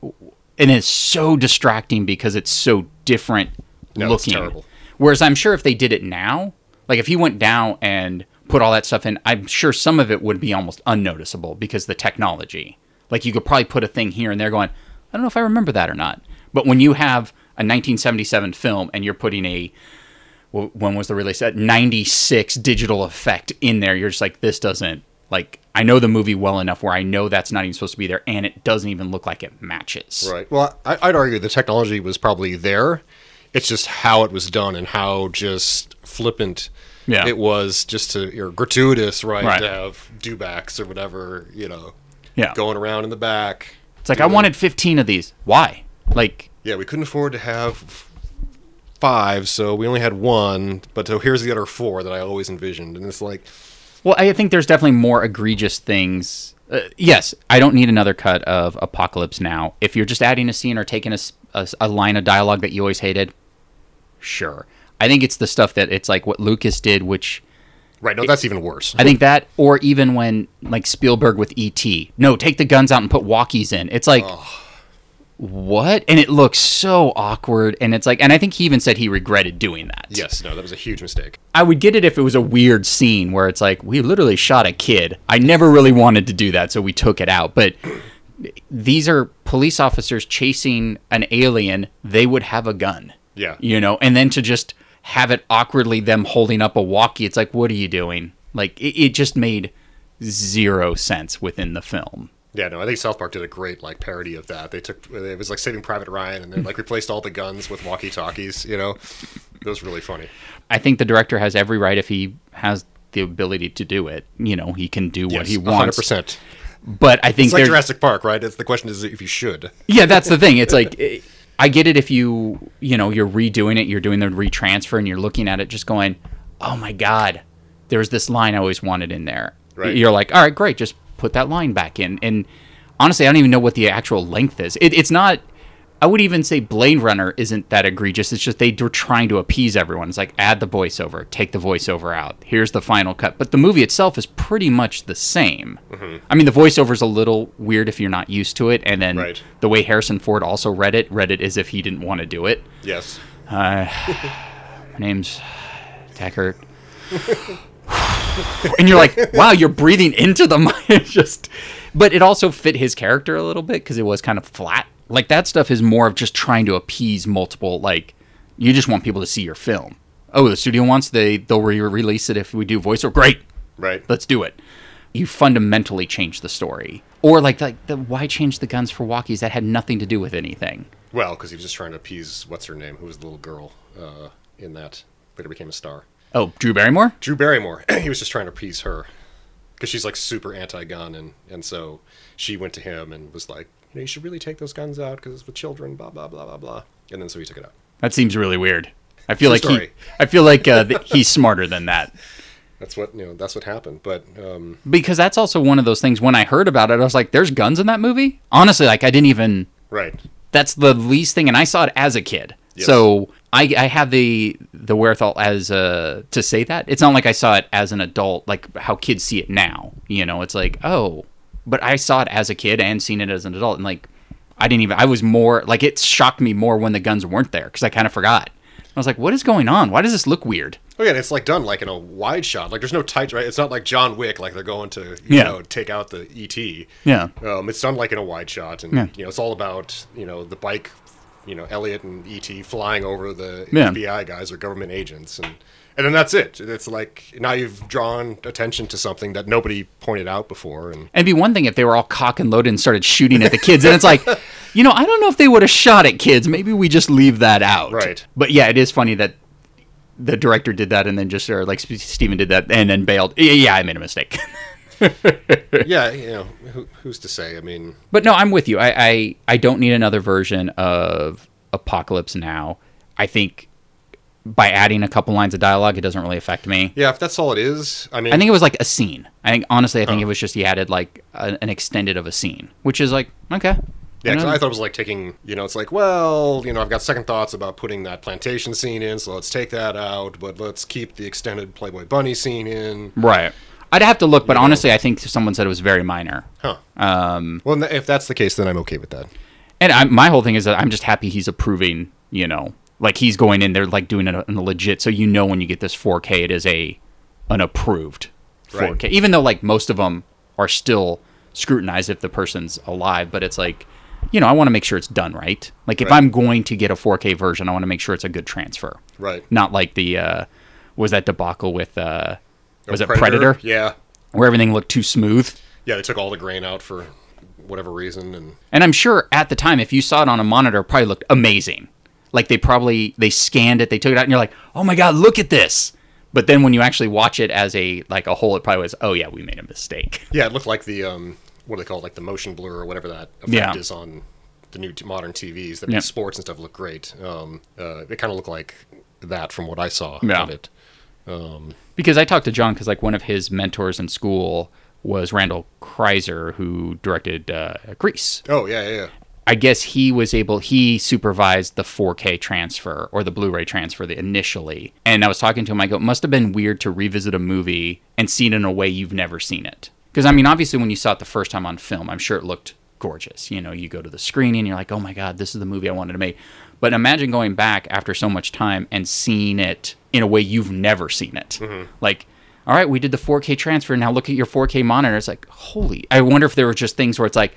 and it's so distracting because it's so different No, it's looking. terrible. Whereas I'm sure if they did it now, like if he went down and put all that stuff in, I'm sure some of it would be almost unnoticeable because the technology. Like you could probably put a thing here and there going, I don't know if I remember that or not. But when you have a 1977 film and you're putting a when was the release at 96 digital effect in there, you're just like this doesn't like I know the movie well enough where I know that's not even supposed to be there and it doesn't even look like it matches. Right. Well, I, I'd argue the technology was probably there. It's just how it was done and how just flippant Yeah. it was, just to or gratuitous, right, Right. To have dewbacks or whatever, you know, Yeah. going around in the back. It's like I wanted 15 of these. Why? Like Yeah, we couldn't afford to have five, so we only had one. But so here's the other four that I always envisioned, and it's like, Well, I think there's definitely more egregious things. Uh, yes, I don't need another cut of Apocalypse Now. If you're just adding a scene or taking a a line of dialogue that you always hated, sure. I think it's the stuff that it's like what Lucas did, which right? No, that's even worse. I think that, or even when like Spielberg with E.T. No, take the guns out and put walkies in. It's like, what? And it looks so awkward. And it's like, and I think he even said he regretted doing that. yes, no, that was a huge mistake. I would get it if it was a weird scene where it's like we literally shot a kid. I never really wanted to do that, so we took it out. But these are police officers chasing an alien. They would have a gun. Yeah. You know, and then to just have it awkwardly them holding up a walkie, it's like, what are you doing? Like it, it just made zero sense within the film. Yeah, no, I think South Park did a great like parody of that. They took it was like Saving Private Ryan, and they like replaced all the guns with walkie talkies. You know, it was really funny. I think the director has every right if he has the ability to do it. You know, he can do what he wants. hundred wants. percent. But I think It's like Jurassic Park, right? It's the question is if you should. Yeah, that's the thing. It's like I get it if you you know you're redoing it, you're doing the retransfer, and you're looking at it, just going, "Oh my god, there's this line I always wanted in there." Right. You're like, "All right, great, just put that line back in." And honestly, I don't even know what the actual length is. It, it's not. I would even say Blade Runner isn't that egregious. It's just they were trying to appease everyone. It's like add the voiceover, take the voiceover out. Here's the final cut. But the movie itself is pretty much the same. Mm-hmm. I mean, the voiceover's a little weird if you're not used to it, and then Right. the way Harrison Ford also read it, read it as if he didn't want to do it. Yes. Uh, my name's Deckard. and you're like, wow, you're breathing into the mic. Just, but it also fit his character a little bit because it was kind of flat. Like that stuff is more of just trying to appease multiple. Like you just want people to see your film. Oh, the studio wants they they'll re-release it if we do voiceover. Great, Right. let's do it. You fundamentally change the story, or like like the, why change the guns for walkies that had nothing to do with anything. Well, because he was just trying to appease what's her name, who was the little girl uh, in that later became a star. Oh, Drew Barrymore. Drew Barrymore. he was just trying to appease her because she's like super anti-gun, and and so she went to him and was like, you know, you should really take those guns out because it's with children. Blah blah blah blah blah. And then so he took it out. That seems really weird. I feel True like he. I feel like uh, he's smarter than that That's what you know. That's what happened. But um, because that's also one of those things. When I heard about it, I was like, "There's guns in that movie." Honestly, like I didn't even. right. That's the least thing, and I saw it as a kid, Yes. so I, I have the the wherewithal as uh to say that it's not like I saw it as an adult like how kids see it now you know it's like oh but I saw it as a kid and seen it as an adult and like I didn't even I was more like it shocked me more when the guns weren't there because I kind of forgot I was like what is going on why does this look weird Oh yeah, and it's like done like in a wide shot. Like there's no tight right. It's not like John Wick, like they're going to you Yeah. know take out the ET. yeah Um, it's done like in a wide shot, and Yeah. you know it's all about you know the bike, you know Elliott and ET flying over the Yeah. FBI guys or government agents, and and then that's it. It's like now you've drawn attention to something that nobody pointed out before, and It'd be one thing if they were all cock and loaded and started shooting at the kids. And it's like, you know, I don't know if they would have shot at kids. Maybe we just leave that out. Right. But yeah, it is funny that the director did that and then just, or like Steven did that and then bailed. Yeah, I made a mistake. yeah, you know who, who's to say? I mean, but no, I'm with you. I, I, I don't need another version of Apocalypse Now. I think by adding a couple lines of dialogue, it doesn't really affect me. yeah, if that's all it is, I mean, I think it was like a scene. I think honestly, I think Oh. it was just he added like a, an extended of a scene, which is like okay. Yeah. I thought it was like taking, you know, it's like, well, you know, I've got second thoughts about putting that plantation scene in, so let's take that out, but let's keep the extended Playboy Bunny scene in. Right. I'd have to look, but honestly, I think someone said it was very minor. Huh. Um, Well, if that's the case, then I'm okay with that. and I, my whole thing is that I'm just happy he's approving. You know, like he's going in there, like doing it in a legit. So you know, when you get this 4K, it is a an approved 4K. Right. Even though like most of them are still scrutinized if the person's alive, but it's like. You know, I want to make sure it's done right. Like, if Right. I'm going to get a 4K version, I want to make sure it's a good transfer. Right. Not like the uh, was that debacle with uh, was it Predator, Yeah. where everything looked too smooth. Yeah, they took all the grain out for whatever reason, and And I'm sure at the time, if you saw it on a monitor, it probably looked amazing. Like they probably they scanned it, they took it out, and you're like, "Oh my god, look at this!" But then when you actually watch it as a like a whole, it probably was, "Oh yeah, we made a mistake." yeah, it looked like the um, what do they call it, like the motion blur or whatever that effect Yeah. is on the new t- modern TVs. That Yeah. sports and stuff look great. Um, uh, it kind of looked like that from what I saw Yeah. of it. Um, Because I talked to John because like one of his mentors in school was Randal Kleiser, who directed uh, Grease. oh yeah, yeah, yeah. I guess he was able he supervised the 4K transfer or the Blu-ray transfer the, initially. And I was talking to him I go it must have been weird to revisit a movie and see it in a way you've never seen it. Cuz I mean obviously when you saw it the first time on film, I'm sure it looked gorgeous. You know, you go to the screening you're like, "Oh my god, this is the movie I wanted to make." But imagine going back after so much time and seeing it in a way you've never seen it. Mm-hmm. Like all right, we did the 4K transfer. Now look at your 4K monitor. It's like, holy. I wonder if there were just things where it's like,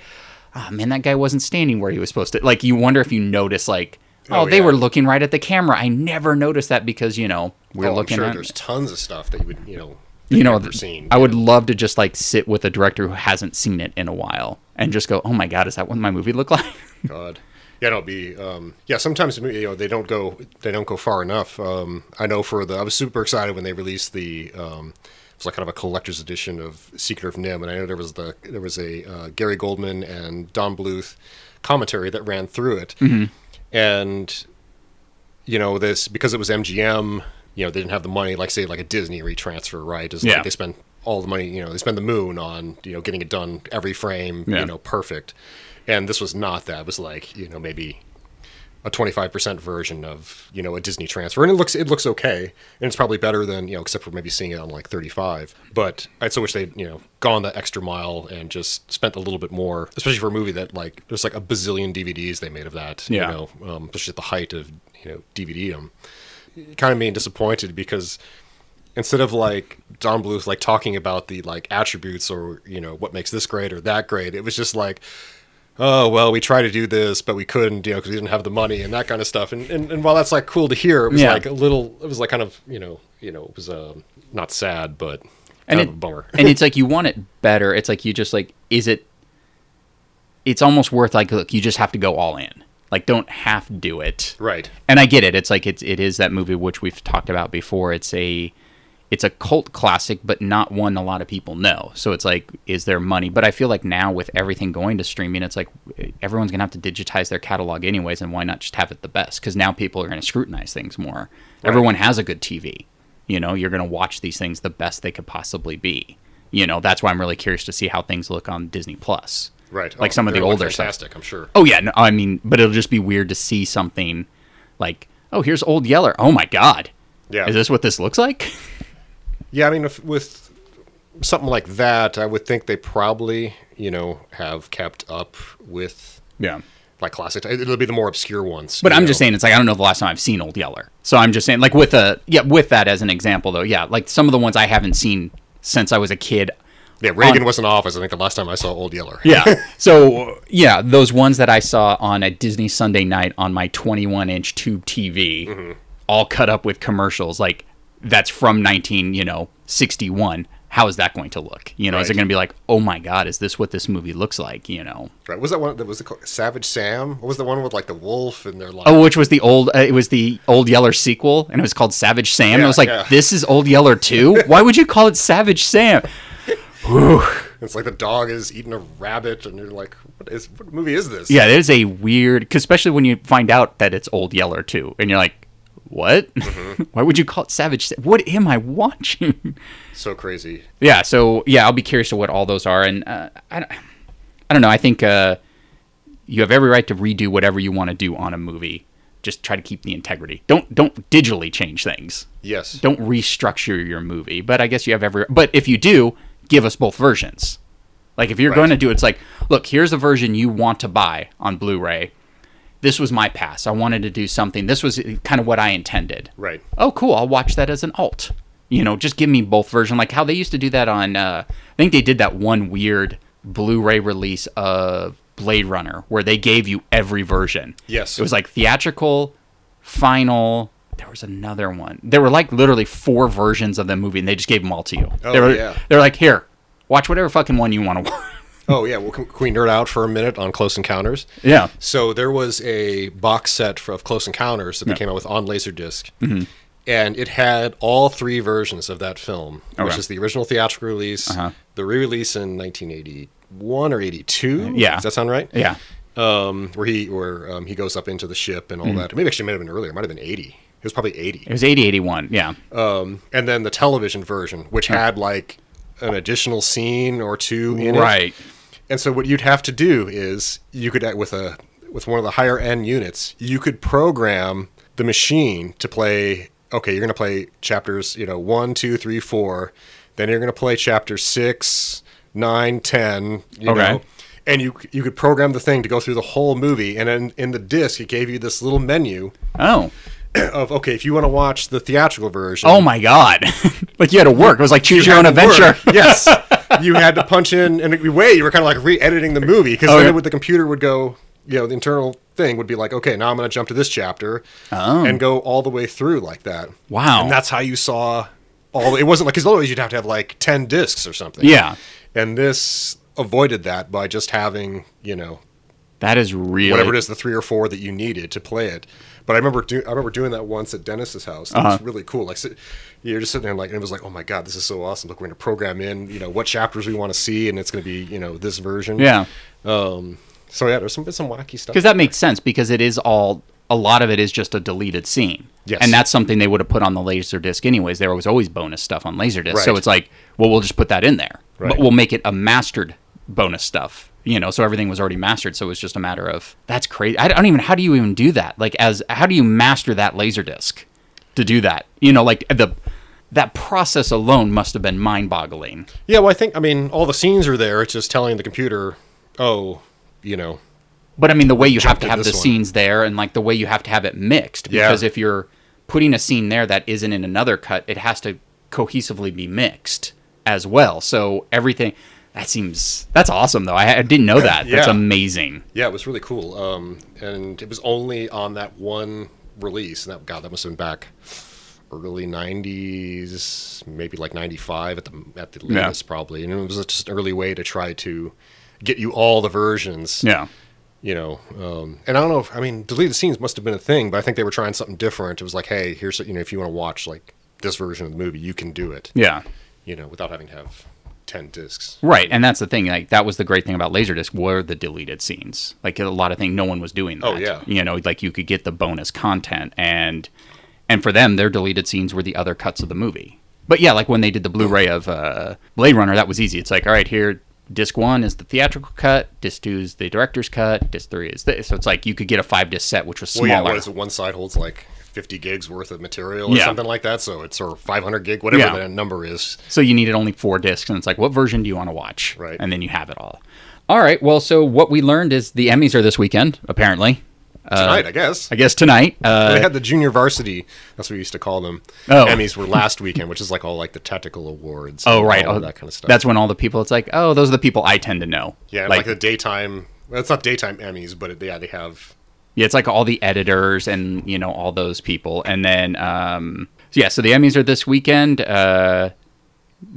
oh man, that guy wasn't standing where he was supposed to. Like, you wonder if you notice, like, oh, Oh, they yeah. were looking right at the camera. I never noticed that because, you know, we're oh, I'm looking sure at there's tons of stuff that you would, you know, you know, never seen. I would love to just like sit with a director who hasn't seen it in a while and just go, oh my God, is that what my movie looked like? God. Yeah, it'd be um, yeah. Sometimes you know they don't go they don't go far enough. Um, I know for the I was super excited when they released the um, it was like kind of a collector's edition of Secret of NIMH, and I know there was the there was a uh, Gary Goldman and Don Bluth commentary that ran through it, and you know this because it was MGM. You know they didn't have the money, like say like a Disney retransfer, right? It's Yeah. like they spend all the money. You know they spend the moon on you know getting it done every frame, Yeah. you know perfect. And this was not that. It was like you know maybe a 25% version of you know a Disney transfer, and it looks it looks okay, and it's probably better than you know except for maybe seeing it on like 35. But I so wish they'd you know gone the extra mile and just spent a little bit more, especially for a movie that like there's like a bazillion DVDs they made of that. Yeah. You know, um, especially at the height of you know DVD. Kind of being disappointed because instead of like Don Bluth like talking about the like attributes or you know what makes this great or that great, it was just like, oh well, we tried to do this but we couldn't, you know, because we didn't have the money and that kind of stuff. And, and and while that's like cool to hear, it was Yeah. like a little, it was like kind of you know you know it was um not sad but and it, of a bummer. and it's like you want it better. It's like you just like, is it? It's almost worth like, look, you just have to go all in. Like, don't half do it. right. and I get it. It's like it's it is that movie which we've talked about before. It's a it's a cult classic, but not one a lot of people know. So it's like, is there money? But I feel like now with everything going to streaming, it's like everyone's gonna have to digitize their catalog anyways, and why not just have it the best? Because now people are gonna scrutinize things more. Everyone has a good TV. You know, you're gonna watch these things the best they could possibly be. You know, that's why I'm really curious to see how things look on Disney Plus. Right. Like Oh, some of the older stuff. fantastic, I'm sure. Oh yeah, no, I mean, but it'll just be weird to see something like oh, here's Old Yeller. Oh my God, Yeah. is this what this looks like? Yeah, I mean, if, with something like that, I would think they probably, you know, have kept up with Yeah. like classic. It'll be the more obscure ones. But I'm just saying, it's like I don't know the last time I've seen Old Yeller. So I'm just saying, like with a yeah, with that as an example, though, yeah, like some of the ones I haven't seen since I was a kid. Yeah, Reagan on- was in office. I think the last time I saw Old Yeller. Yeah. so yeah, those ones that I saw on a Disney Sunday night on my 21 inch tube TV, Mm-hmm. all cut up with commercials, like that's from 19, you know, 61. How is that going to look? You know, is it going to be like, oh my god, is this what this movie looks like? You know. Right. Was that one that was it called Savage Sam? What was the one with like the wolf and they're like Oh, which was the old? Uh, it was the Old Yeller sequel, and it was called Savage Sam. Yeah, I was like, yeah. this is Old Yeller too. Why would you call it Savage Sam? it's like the dog is eating a rabbit and you're like, what is what movie is this? Yeah, it is a weird, 'cause especially when you find out that it's Old Yeller too, and you're like, what? Mm-hmm. Why would you call it Savage? What am I watching? So crazy. yeah, so yeah, I'll be curious to what all those are, and uh, I, don't- I don't know. I think uh, you have every right to redo whatever you want to do on a movie. Just try to keep the integrity. Don't don't digitally change things. Yes. don't restructure your movie. But I guess you have every. But if you do, give us both versions. Like if you're Right. going to do, it's like, look, here's a version you want to buy on Blu-ray. This was my pass. I wanted to do something. This was kind of what I intended. Right. Oh, cool. I'll watch that as an alt. You know, just give me both version. Like how they used to do that on. Uh, I think they did that one weird Blu-ray release of Blade Runner where they gave you every version. Yes. It was like theatrical, final. There was another one. There were like literally four versions of the movie, and they just gave them all to you. Oh, they were, yeah. They're like, here, watch whatever fucking one you want to watch. Oh yeah. Well, can, can we nerd out for a minute on Close Encounters? yeah. So there was a box set for, of Close Encounters that they came out with on Laserdisc, Mm-hmm. and it had all three versions of that film, which is the original theatrical release, Uh-huh. the re-release in 1981 or 82. Yeah. does that sound right? Yeah. Um, where he where um, he goes up into the ship and all Mm-hmm. that. Maybe actually it might have been earlier. It might have been 80. It was probably 80. It was 80, 81. Yeah. Um, and then the television version, which had like an additional scene or two in it. right. And so what you'd have to do is you could with a with one of the higher end units, you could program the machine to play. Okay, you're going to play chapters, you know, one, two, three, four. Then you're going to play chapter six, nine, ten. You Okay. know, and you you could program the thing to go through the whole movie. And in in the disc, it gave you this little menu Oh. of okay, if you want to watch the theatrical version. Oh my God. like you had to work. It was like choose your own adventure. yes. You had to punch in, and in a way, you were kind of like re-editing the movie because Oh, then yeah. the computer would go, you know, the internal thing would be like, okay, now I'm going to jump to this chapter Oh. and go all the way through like that. Wow. And that's how you saw all. It wasn't like because otherwise you'd have to have like ten discs or something. Yeah. And this avoided that by just having, you know, That is really. whatever it is, the three or four that you needed to play it. But I remember, do, I remember doing that once at Dennis's house. It Uh-huh. was really cool. Like you're just sitting there, and like and it was like, oh my god, this is so awesome. Look, we're going to program in, you know, what chapters we want to see, and it's going to be, you know, this version. Yeah. Um. So yeah, there's some some wacky stuff. Because that makes sense because it is all a lot of it is just a deleted scene. Yes. And that's something they would have put on the laser disc anyways. There was always bonus stuff on Laserdisc. So Right. it's like, well, we'll just put that in there. Right. But we'll make it a mastered bonus stuff. You know, so everything was already mastered. So it was just a matter of that's crazy. I don't even how do you even do that? Like as how do you master that laser disc to do that? You know, like the that process alone must have been mind boggling. yeah, well, I think I mean all the scenes are there. It's just telling the computer, oh, you know, But I mean, the way you have to have the one. scenes there, and like the way you have to have it mixed, Yeah. because if you're putting a scene there that isn't in another cut, it has to cohesively be mixed as well. So everything that seems that's awesome though. I, I didn't know that. yeah. That's amazing. Yeah, it was really cool. Um, and it was only on that one release, and that God, that must have been back early '90s, maybe like '95 at the at the Yeah. latest, probably. And it was just an early way to try to get you all the versions. Yeah. You know, um, and I don't know. if I mean, deleted scenes must have been a thing, but I think they were trying something different. It was like, hey, here's you know, if you want to watch like this version of the movie, you can do it. Yeah. You know, without having to have ten discs. Right, and that's the thing. Like that was the great thing about Laserdisc were the deleted scenes. Like a lot of things, no one was doing that. Oh, yeah. you know, like you could get the bonus content, and and for them, their deleted scenes were the other cuts of the movie. But yeah, like when they did the Blu-ray of uh, Blade Runner, that was easy. It's like, all right, here, disc one is the theatrical cut, disc two is the director's cut, disc three is this. So it's like you could get a five disc set, which was smaller. Well, yeah, what is it? One side holds like 50 gigs worth of material or Yeah. something like that. So it's or 500 gig, whatever Yeah. the number is. So you needed only four discs, and it's like, what version do you want to watch? Right. And then you have it all. All right. Well, so what we learned is the Emmys are this weekend, apparently. Tonight, I guess. I guess tonight. they Uh, had the junior varsity. That's what we used to call them. Oh. Emmys were last weekend, which is like all like the technical awards. oh, right. all Oh, that kind of stuff. That's when all the people. It's like, oh, those are the people I tend to know. yeah, and like, the daytime. Well, it's not daytime Emmys, but it, yeah, they have. Yeah, it's like all the editors and you know all those people, and then um, yeah. So the Emmys are this weekend. Uh,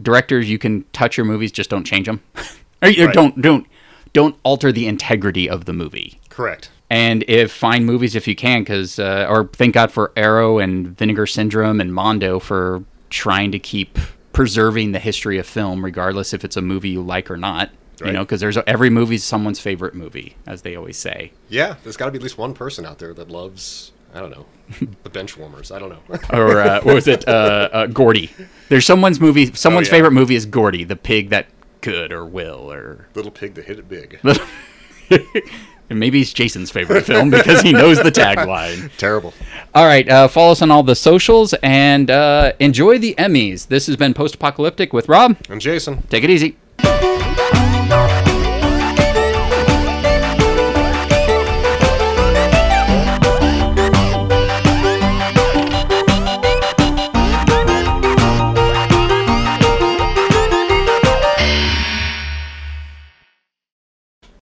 directors, you can touch your movies, just don't change them. or Right. don't don't don't alter the integrity of the movie. Correct. And if find movies if you can, because uh, or thank God for Arrow and Vinegar Syndrome and Mondo for trying to keep preserving the history of film, regardless if it's a movie you like or not. You know, because there's every movie's someone's favorite movie, as they always say. Yeah, there's got to be at least one person out there that loves. I don't know, the bench warmers. I don't know. or uh, what was it? Uh, uh, Gordy. There's someone's movie. Someone's Oh, yeah. favorite movie is Gordy, the pig that could or will, or Little pig that hit it big. and maybe it's Jason's favorite film because he knows the tagline. Terrible. All right, uh, follow us on all the socials and uh, enjoy the Emmys. This has been Post Apocalyptic with Rob. And Jason. Take it easy.